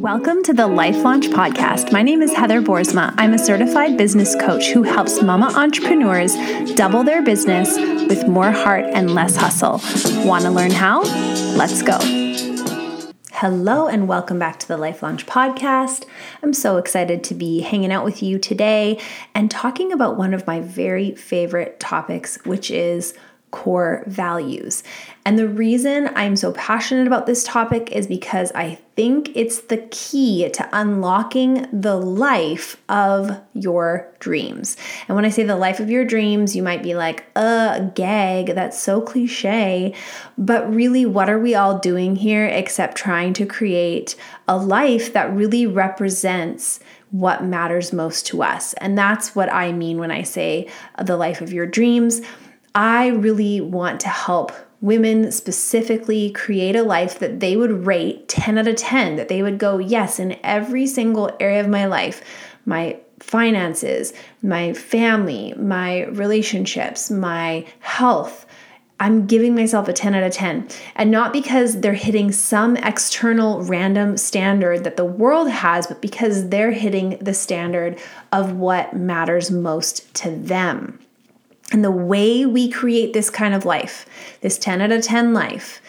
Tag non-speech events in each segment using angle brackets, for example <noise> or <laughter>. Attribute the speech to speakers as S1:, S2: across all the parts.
S1: Welcome to the Life Launch Podcast. My name is Heather Boersma. I'm a certified business coach who helps mama entrepreneurs double their business with more heart and less hustle. Want to learn how? Let's go. Hello, and welcome back to the Life Launch Podcast. I'm so excited to be hanging out with you today and talking about one of my very favorite topics, which is core values. And the reason I'm so passionate about this topic is because I think it's the key to unlocking the life of your dreams. And when I say the life of your dreams, you might be like, uh, gag, that's so cliche. But really, what are we all doing here except trying to create a life that really represents what matters most to us? And that's what I mean when I say the life of your dreams. I really want to help women specifically create a life that they would rate 10 out of 10, that they would go, yes, in every single area of my life, my finances, my family, my relationships, my health. I'm giving myself a 10 out of 10. And not because they're hitting some external random standard that the world has, but because they're hitting the standard of what matters most to them. And the way we create this kind of life, this 10 out of 10 life,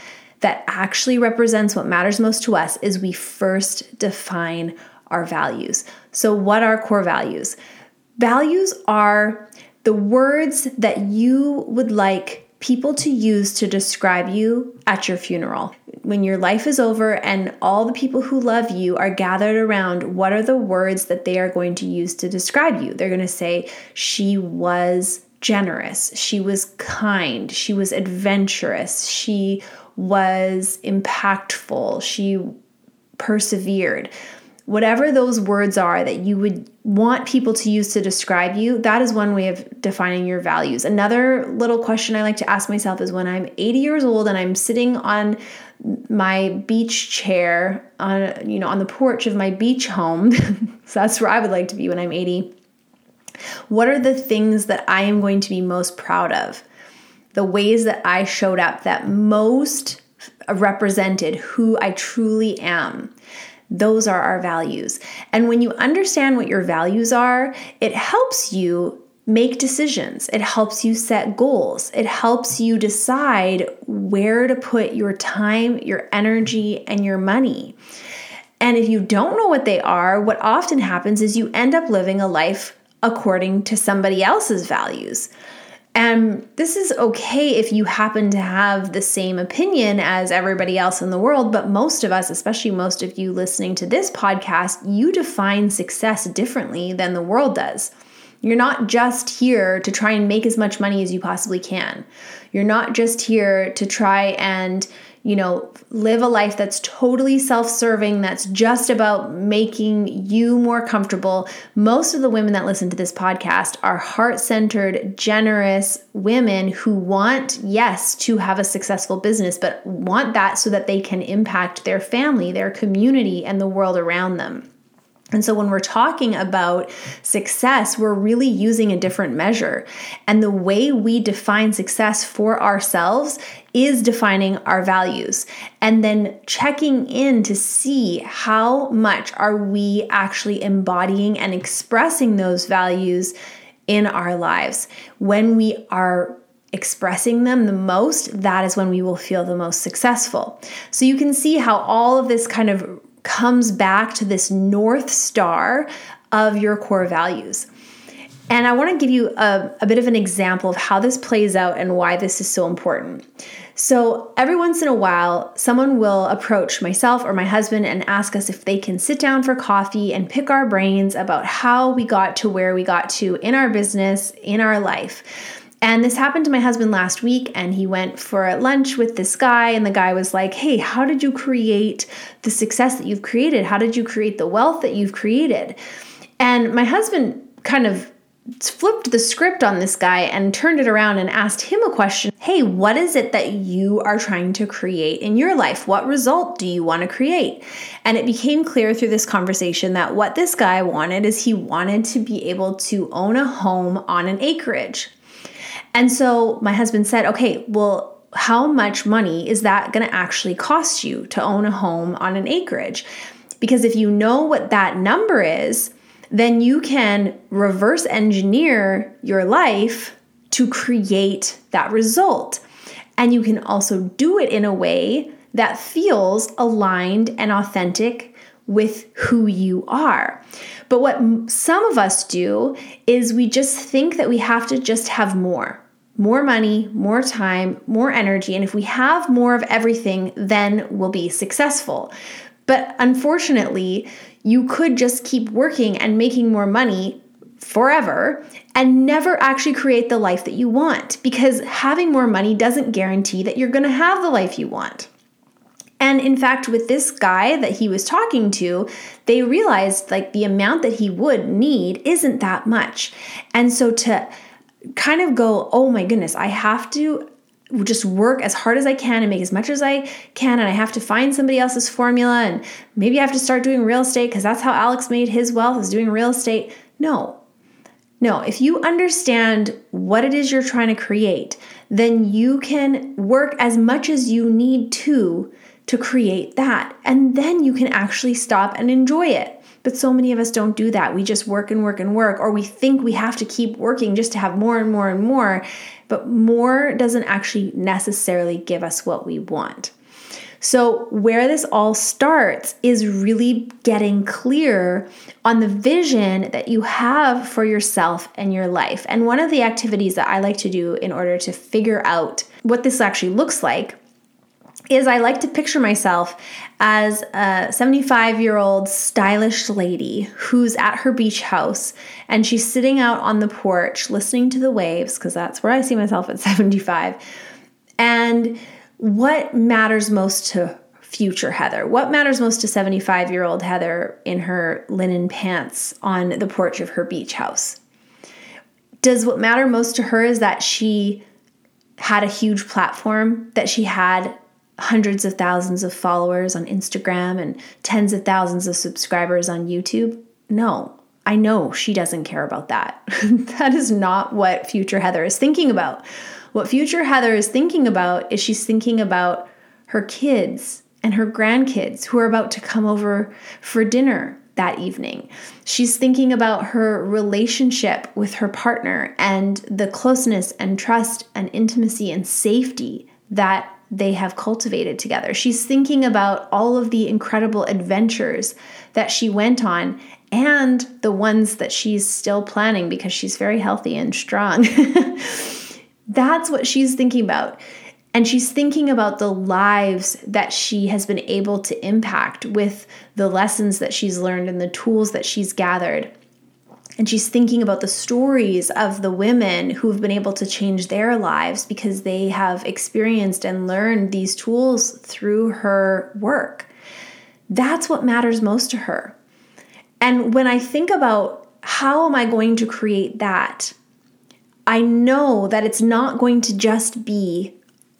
S1: that actually represents what matters most to us is we first define our values. So, what are core values? Values are the words that you would like people to use to describe you at your funeral. When your life is over and all the people who love you are gathered around, what are the words that they are going to use to describe you? They're going to say, She was generous, she was kind, she was adventurous, she was impactful, she persevered. Whatever those words are that you would want people to use to describe you, that is one way of defining your values. Another little question I like to ask myself is when I'm 80 years old and I'm sitting on my beach chair on you know on the porch of my beach home so <laughs> that's where i would like to be when i'm 80 what are the things that I am going to be most proud of? The ways that I showed up that most represented who I truly am. Those are our values. And when you understand what your values are, it helps you make decisions. It helps you set goals. It helps you decide where to put your time, your energy, and your money. And if you don't know what they are, what often happens is you end up living a life according to somebody else's values. And this is okay if you happen to have the same opinion as everybody else in the world, but most of us, especially most of you listening to this podcast, you define success differently than the world does. You're not just here to try and make as much money as you possibly can. You're not just here to try and you know, live a life that's totally self serving, that's just about making you more comfortable. Most of the women that listen to this podcast are heart centered, generous women who want, yes, to have a successful business, but want that so that they can impact their family, their community, and the world around them. And so when we're talking about success, we're really using a different measure. And the way we define success for ourselves is defining our values and then checking in to see how much are we actually embodying and expressing those values in our lives. When we are expressing them the most, that is when we will feel the most successful. So you can see how all of this kind of comes back to this North Star of your core values. And I want to give you a, a, bit of an example of how this plays out and why this is so important. So, every once in a while, someone will approach myself or my husband and ask us if they can sit down for coffee and pick our brains about how we got to where we got to in our business, in our life. And this happened to my husband last week, and he went for lunch with this guy, and the guy was like, Hey, how did you create the success that you've created? How did you create the wealth that you've created? And my husband kind of flipped the script on this guy and turned it around and asked him a question Hey, what is it that you are trying to create in your life? What result do you want to create? And it became clear through this conversation that what this guy wanted is he wanted to be able to own a home on an acreage. And so my husband said, okay, well, how much money is that going to actually cost you to own a home on an acreage? Because if you know what that number is, then you can reverse engineer your life to create that result. And you can also do it in a way that feels aligned and authentic with who you are. But what some of us do is we just think that we have to just have more more money, more time, more energy. And if we have more of everything, then we'll be successful. But unfortunately, you could just keep working and making more money forever and never actually create the life that you want because having more money doesn't guarantee that you're going to have the life you want. And in fact, with this guy that he was talking to, they realized like the amount that he would need isn't that much. And so to kind of go, oh my goodness, I have to just work as hard as I can and make as much as I can. And I have to find somebody else's formula. And maybe I have to start doing real estate because that's how Alex made his wealth is doing real estate. No. No, if you understand what it is you're trying to create, then you can work as much as you need to to create that. And then you can actually stop and enjoy it. But so many of us don't do that. We just work and work and work, or we think we have to keep working just to have more and more and more. But more doesn't actually necessarily give us what we want. So, where this all starts is really getting clear on the vision that you have for yourself and your life. And one of the activities that I like to do in order to figure out what this actually looks like is I like to picture myself as a 75 year old stylish lady who's at her beach house and she's sitting out on the porch listening to the waves, because that's where I see myself at <laughs> 75. And what matters most to future Heather? What matters most to 75 year old Heather in her linen pants on the porch of her beach house? Does what matter most to her is that she had a huge platform, that she had hundreds of thousands of followers on Instagram and tens of thousands of subscribers on YouTube. No, I know she doesn't care about that. <laughs> that is not what future Heather is thinking about. What future Heather is thinking about is she's thinking about her kids and her grandkids who are about to come over for dinner that evening. She's thinking about her relationship with her partner and the closeness and trust and intimacy and safety that they have cultivated together. She's thinking about all of the incredible adventures that she went on and the ones that she's still planning because she's very healthy and strong. <laughs> That's what she's thinking about. And she's thinking about the lives that she has been able to impact with the lessons that she's learned and the tools that she's gathered. And she's thinking about the stories of the women who've been able to change their lives because they have experienced and learned these tools through her work. That's what matters most to her. And when I think about how am I going to create that, I know that it's not going to just be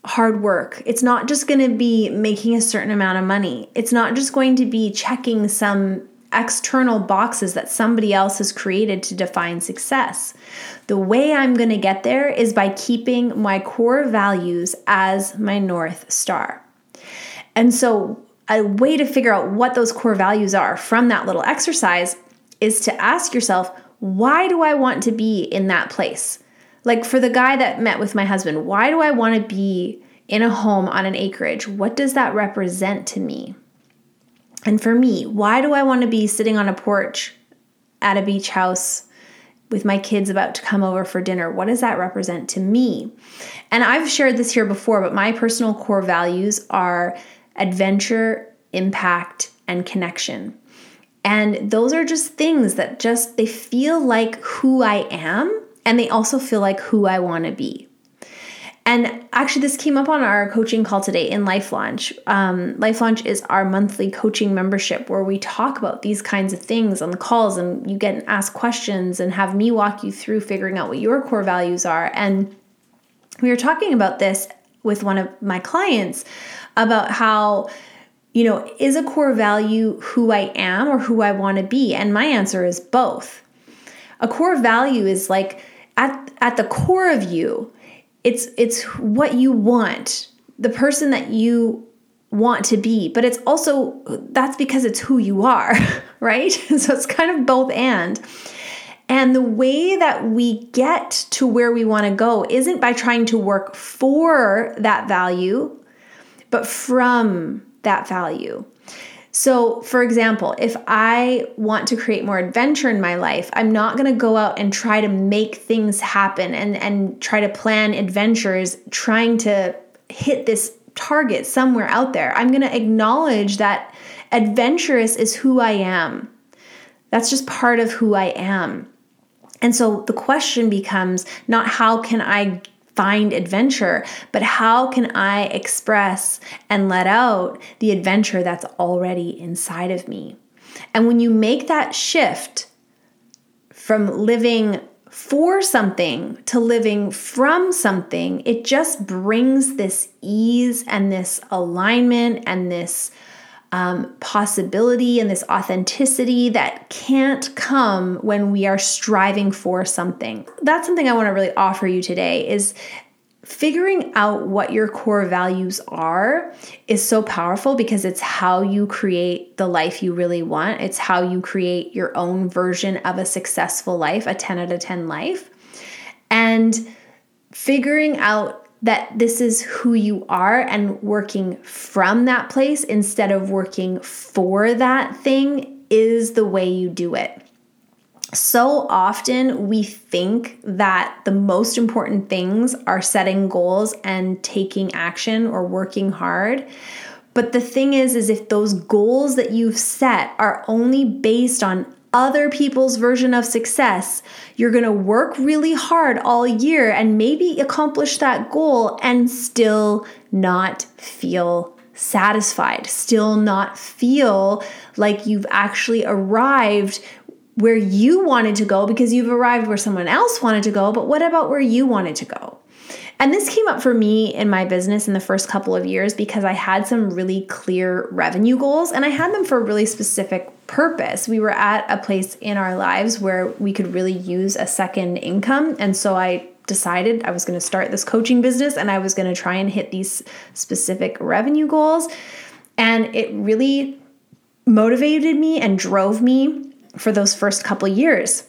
S1: hard work. It's not just going to be making a certain amount of money. It's not just going to be checking some external boxes that somebody else has created to define success. The way I'm going to get there is by keeping my core values as my North Star. And so, a way to figure out what those core values are from that little exercise is to ask yourself, why do I want to be in that place? Like for the guy that met with my husband, why do I want to be in a home on an acreage? What does that represent to me? And for me, why do I want to be sitting on a porch at a beach house with my kids about to come over for dinner? What does that represent to me? And I've shared this here before, but my personal core values are adventure, impact, and connection. And those are just things that just they feel like who I am and they also feel like who I want to be. And actually, this came up on our coaching call today in Life Launch. Um, Life Launch is our monthly coaching membership where we talk about these kinds of things on the calls and you get asked questions and have me walk you through figuring out what your core values are. And we were talking about this with one of my clients about how, you know, is a core value who I am or who I want to be? And my answer is both. A core value is like at, at the core of you it's it's what you want the person that you want to be, but it's also that's because it's who you are, <laughs> right? <laughs> so it's kind of both and. And the way that we get to where we want to go isn't by trying to work for that value, but from that value. So, for example, if I want to create more adventure in my life, I'm not going to go out and try to make things happen and, and try to plan adventures trying to hit this target somewhere out there. I'm going to acknowledge that adventurous is who I am. That's just part of who I am. And so the question becomes not how can I find adventure, but how can I express and let out the adventure that's already inside of me? And when you make that shift from living for something to living from something, it just brings this ease and this alignment and this um, possibility and this authenticity that can't come when we are striving for something. That's something I want to really offer you today is figuring out what your core values are is so powerful because it's how you create the life you really want. It's how you create your own version of a successful life, a 10 out of 10 life. And figuring out that this is who you are and working from that place instead of working for that thing is the way you do it. So often we think that the most important things are setting goals and taking action or working hard. But the thing is is if those goals that you've set are only based on other people's version of success. You're going to work really hard all year and maybe accomplish that goal and still not feel satisfied, still not feel like you've actually arrived where you wanted to go because you've arrived where someone else wanted to go. But what about where you wanted to go? And this came up for me in my business in the first couple of years because I had some really clear revenue goals and I had them for really specific purpose. We were at a place in our lives where we could really use a second income. And so I decided I was going to start this coaching business and I was going to try and hit these specific revenue goals. And it really motivated me and drove me for those first couple years.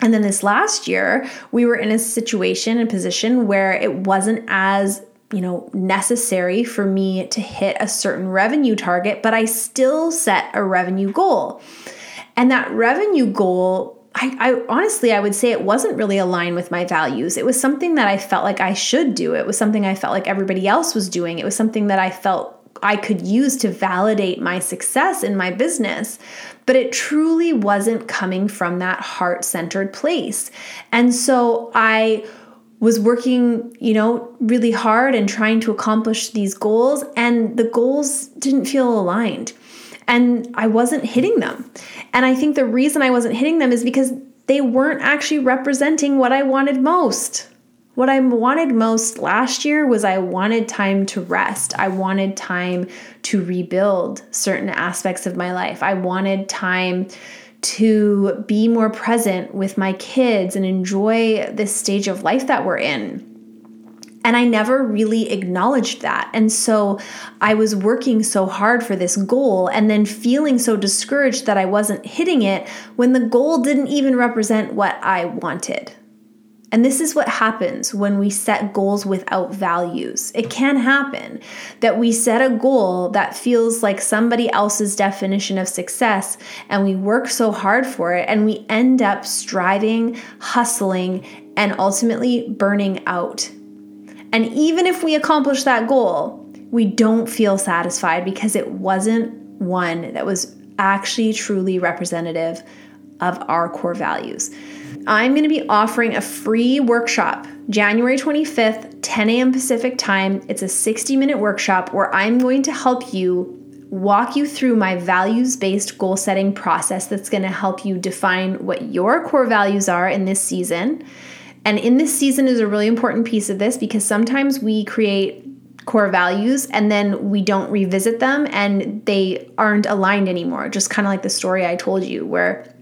S1: And then this last year, we were in a situation and position where it wasn't as you know necessary for me to hit a certain revenue target but i still set a revenue goal. And that revenue goal I, I, honestly i would say it wasn't really aligned with my values. It was something that i felt like i should do. It was something i felt like everybody else was doing. It was something that i felt i could use to validate my success in my business. But it truly wasn't coming from that heart centered place. And so I was working, you know, really hard and trying to accomplish these goals, and the goals didn't feel aligned. And I wasn't hitting them. And I think the reason I wasn't hitting them is because they weren't actually representing what I wanted most. What I wanted most last year was I wanted time to rest. I wanted time to rebuild certain aspects of my life. I wanted time to be more present with my kids and enjoy this stage of life that we're in. And I never really acknowledged that. And so I was working so hard for this goal and then feeling so discouraged that I wasn't hitting it when the goal didn't even represent what I wanted. And this is what happens when we set goals without values. It can happen that we set a goal that feels like somebody else's definition of success and we work so hard for it and we end up striving, hustling, and ultimately burning out. And even if we accomplish that goal, we don't feel satisfied because it wasn't one that was actually truly representative of our core values. I'm going to be offering a free workshop January 25th, 10 a.m. Pacific time. It's a 60 minute workshop where I'm going to help you walk you through my values based goal setting process that's going to help you define what your core values are in this season. And in this season is a really important piece of this because sometimes we create core values and then we don't revisit them and they aren't aligned anymore. Just kind of like the story I told you where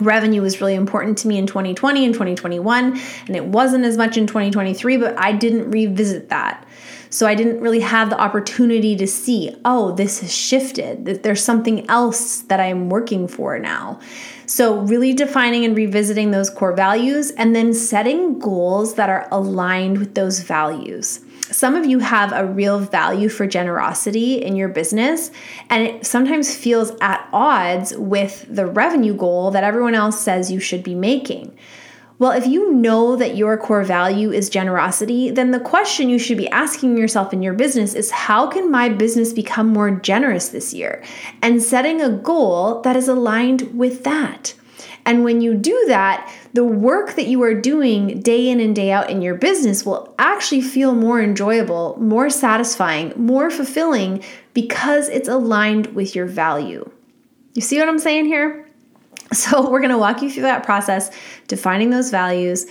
S1: revenue was really important to me in 2020 and 2021 and it wasn't as much in 2023 but i didn't revisit that So I didn't really have the opportunity to see, oh, this has shifted, that there's something else that I'm working for now. So, really defining and revisiting those core values and then setting goals that are aligned with those values. Some of you have a real value for generosity in your business, and it sometimes feels at odds with the revenue goal that everyone else says you should be making. Well, if you know that your core value is generosity, then the question you should be asking yourself in your business is how can my business become more generous this year? And setting a goal that is aligned with that. And when you do that, the work that you are doing day in and day out in your business will actually feel more enjoyable, more satisfying, more fulfilling because it's aligned with your value. You see what I'm saying here? <laughs> So, we're to walk you through that process, defining those values,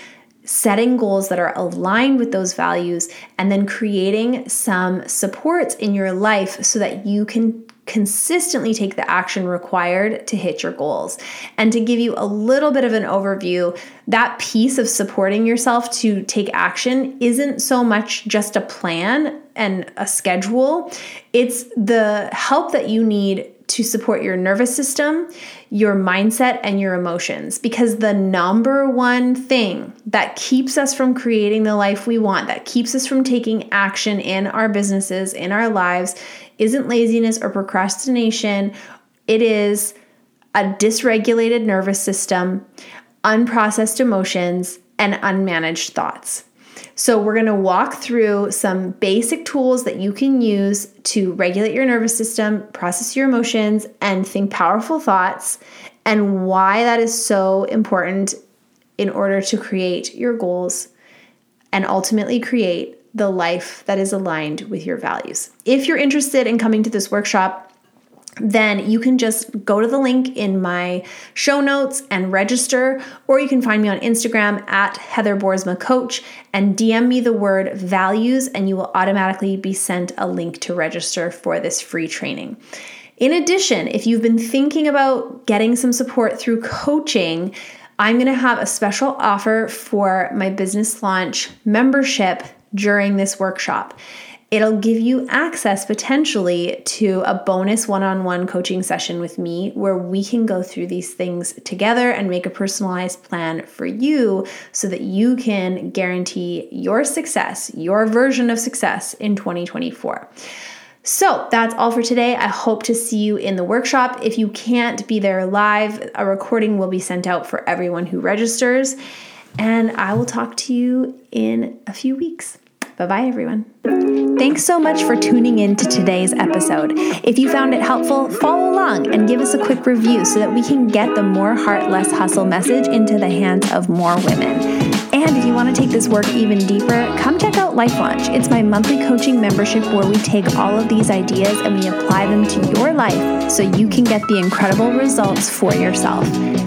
S1: setting goals that are aligned with those values, and then creating some supports in your life so that you can consistently take the action required to hit your goals. And to give you a little bit of an overview, that piece of supporting yourself to take action isn't so much just a plan and a schedule, it's the help that you need to support your nervous system, your mindset, and your emotions. Because the number one thing that keeps us from creating the life we want, that keeps us from taking action in our businesses, in our lives, isn't laziness or procrastination. It is a dysregulated nervous system, unprocessed emotions, and unmanaged thoughts. So, we're gonna walk through some basic tools that you can use to regulate your nervous system, process your emotions, and think powerful thoughts, and why that is so important in order to create your goals and ultimately create the life that is aligned with your values. If you're interested in coming to this workshop, then you can just go to the link in my show notes and register, or you can find me on Instagram at Heather Boersma Coach and DM me the word values, and you will automatically be sent a link to register for this free training. In addition, if you've been thinking about getting some support through coaching, I'm going to have a special offer for my business launch membership during this workshop. It'll give you access potentially to a bonus one on one coaching session with me where we can go through these things together and make a personalized plan for you so that you can guarantee your success, your version of success in 2024. So that's all for today. I hope to see you in the workshop. If you can't be there live, a recording will be sent out for everyone who registers. And I will talk to you in a few weeks. Bye bye, everyone. Thanks so much for tuning in to today's episode. If you found it helpful, follow along and give us a quick review so that we can get the more heart, less hustle message into the hands of more women. And if you want to take this work even deeper, come check out Life Launch. It's my monthly coaching membership where we take all of these ideas and we apply them to your life so you can get the incredible results for yourself.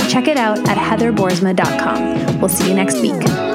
S1: Check it out at heatherboersma.com. We'll see you next week.